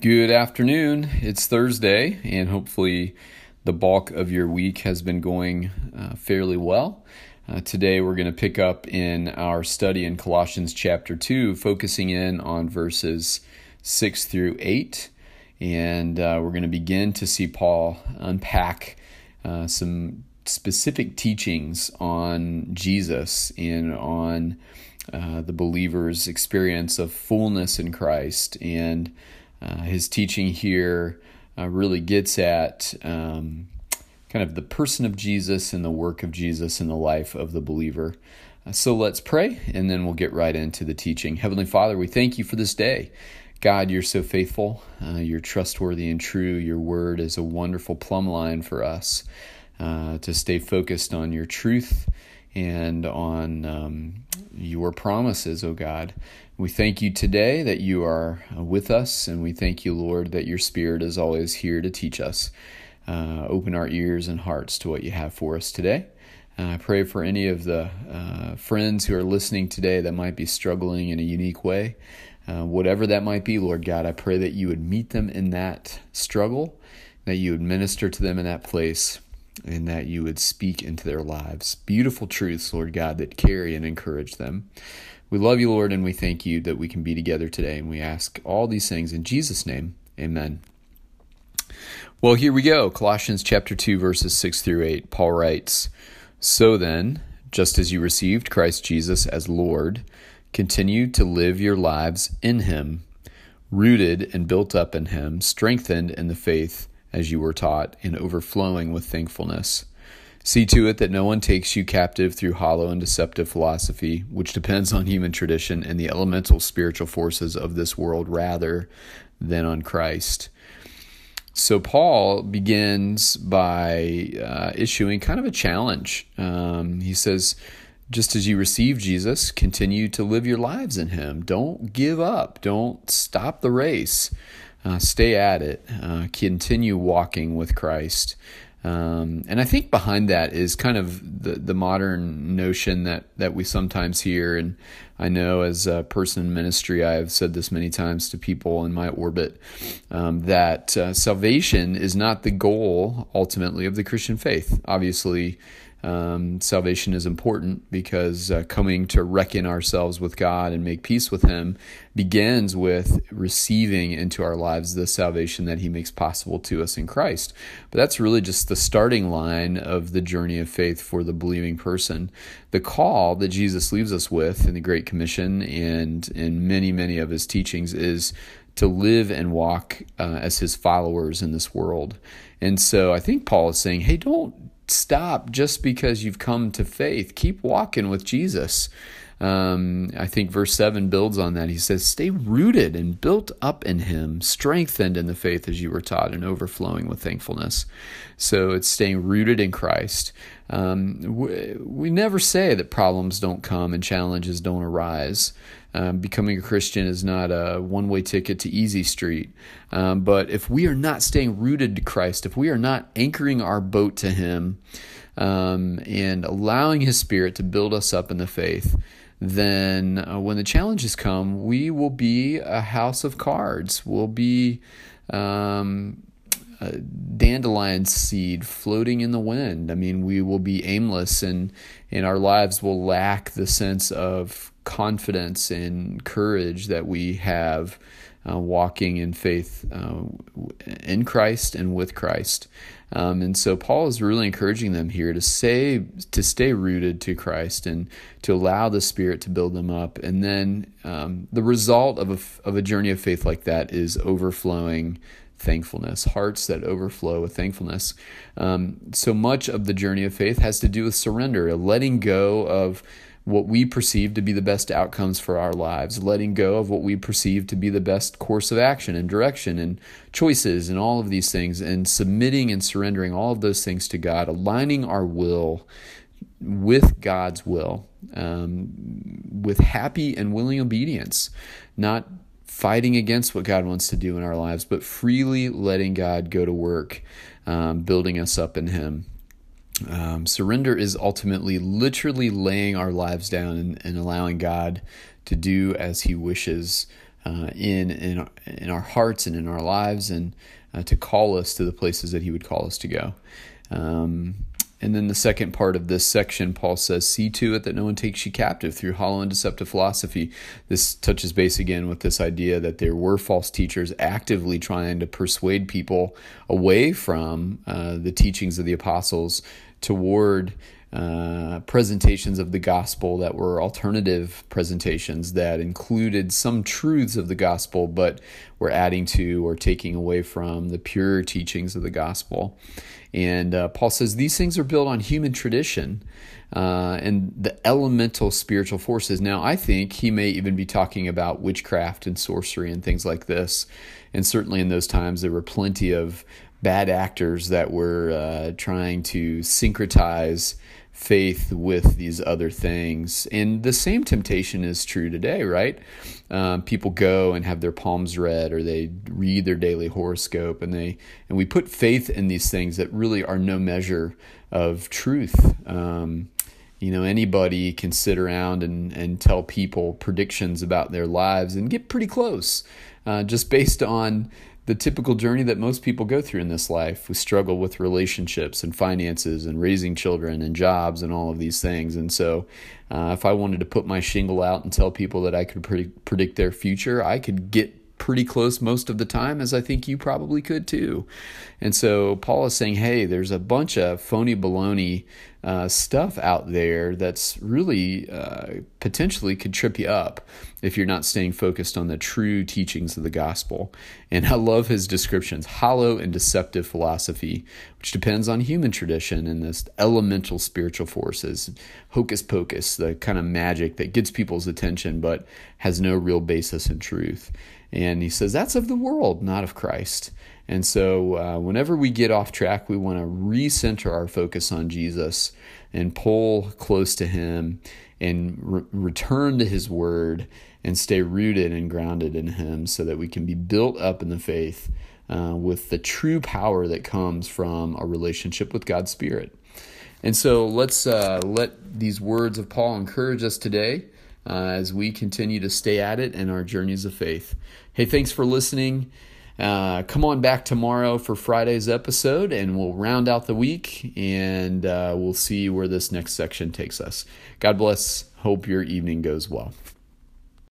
Good afternoon. It's Thursday, and hopefully, the bulk of your week has been going uh, fairly well. Uh, today, we're going to pick up in our study in Colossians chapter 2, focusing in on verses 6 through 8. And uh, we're going to begin to see Paul unpack uh, some specific teachings on Jesus and on uh, the believer's experience of fullness in Christ and uh, his teaching here uh, really gets at um, kind of the person of Jesus and the work of Jesus in the life of the believer. Uh, so let's pray, and then we'll get right into the teaching. Heavenly Father, we thank you for this day. God, you're so faithful. Uh, you're trustworthy and true. Your word is a wonderful plumb line for us uh, to stay focused on your truth and on um, your promises, O oh God. We thank you today that you are with us, and we thank you, Lord, that your Spirit is always here to teach us. Uh, open our ears and hearts to what you have for us today. Uh, I pray for any of the uh, friends who are listening today that might be struggling in a unique way. Uh, whatever that might be, Lord God, I pray that you would meet them in that struggle, that you would minister to them in that place, and that you would speak into their lives. Beautiful truths, Lord God, that carry and encourage them. We love you, Lord, and we thank you that we can be together today. And we ask all these things in Jesus' name. Amen. Well, here we go. Colossians chapter 2, verses 6 through 8. Paul writes So then, just as you received Christ Jesus as Lord, continue to live your lives in him, rooted and built up in him, strengthened in the faith as you were taught, and overflowing with thankfulness. See to it that no one takes you captive through hollow and deceptive philosophy, which depends on human tradition and the elemental spiritual forces of this world rather than on Christ. So, Paul begins by uh, issuing kind of a challenge. Um, he says, just as you receive Jesus, continue to live your lives in Him. Don't give up. Don't stop the race. Uh, stay at it. Uh, continue walking with Christ. Um, and I think behind that is kind of the, the modern notion that, that we sometimes hear. And I know as a person in ministry, I have said this many times to people in my orbit um, that uh, salvation is not the goal ultimately of the Christian faith. Obviously, um, salvation is important because uh, coming to reckon ourselves with God and make peace with Him begins with receiving into our lives the salvation that He makes possible to us in Christ. But that's really just the starting line of the journey of faith for the believing person. The call that Jesus leaves us with in the Great Commission and in many, many of His teachings is to live and walk uh, as His followers in this world. And so I think Paul is saying, hey, don't stop just because you've come to faith. Keep walking with Jesus. Um, I think verse 7 builds on that. He says, Stay rooted and built up in Him, strengthened in the faith as you were taught, and overflowing with thankfulness. So it's staying rooted in Christ. Um, we, we, never say that problems don't come and challenges don't arise. Um, becoming a Christian is not a one way ticket to easy street. Um, but if we are not staying rooted to Christ, if we are not anchoring our boat to Him um, and allowing His Spirit to build us up in the faith, then uh, when the challenges come, we will be a house of cards. We'll be um, a dandelion seed floating in the wind. I mean, we will be aimless and, and our lives will lack the sense of confidence and courage that we have uh, walking in faith uh, in Christ and with Christ. Um, and so Paul is really encouraging them here to say to stay rooted to Christ and to allow the Spirit to build them up. And then um, the result of a, of a journey of faith like that is overflowing thankfulness, hearts that overflow with thankfulness. Um, so much of the journey of faith has to do with surrender, a letting go of what we perceive to be the best outcomes for our lives, letting go of what we perceive to be the best course of action and direction and choices and all of these things, and submitting and surrendering all of those things to God, aligning our will with God's will, um, with happy and willing obedience, not fighting against what God wants to do in our lives, but freely letting God go to work, um, building us up in Him. Um, surrender is ultimately literally laying our lives down and, and allowing God to do as He wishes uh, in in our, in our hearts and in our lives, and uh, to call us to the places that He would call us to go. Um, and then the second part of this section, Paul says, See to it that no one takes you captive through hollow and deceptive philosophy. This touches base again with this idea that there were false teachers actively trying to persuade people away from uh, the teachings of the apostles toward uh, presentations of the gospel that were alternative presentations that included some truths of the gospel, but were adding to or taking away from the pure teachings of the gospel. And uh, Paul says these things are built on human tradition uh, and the elemental spiritual forces. Now, I think he may even be talking about witchcraft and sorcery and things like this. And certainly in those times, there were plenty of bad actors that were uh, trying to syncretize faith with these other things. And the same temptation is true today, right? Um, people go and have their palms read or they read their daily horoscope and they and we put faith in these things that really are no measure of truth. Um, you know, anybody can sit around and, and tell people predictions about their lives and get pretty close uh, just based on the typical journey that most people go through in this life. We struggle with relationships and finances and raising children and jobs and all of these things. And so, uh, if I wanted to put my shingle out and tell people that I could pre- predict their future, I could get pretty close most of the time, as I think you probably could too. And so Paul is saying, hey, there's a bunch of phony baloney uh, stuff out there that's really uh, potentially could trip you up if you're not staying focused on the true teachings of the gospel. And I love his descriptions hollow and deceptive philosophy, which depends on human tradition and this elemental spiritual forces, hocus pocus, the kind of magic that gets people's attention but has no real basis in truth. And he says that's of the world, not of Christ. And so, uh, whenever we get off track, we want to recenter our focus on Jesus and pull close to Him and re- return to His Word and stay rooted and grounded in Him so that we can be built up in the faith uh, with the true power that comes from a relationship with God's Spirit. And so, let's uh, let these words of Paul encourage us today uh, as we continue to stay at it in our journeys of faith. Hey, thanks for listening. Uh, come on back tomorrow for Friday's episode, and we'll round out the week and uh, we'll see where this next section takes us. God bless. Hope your evening goes well.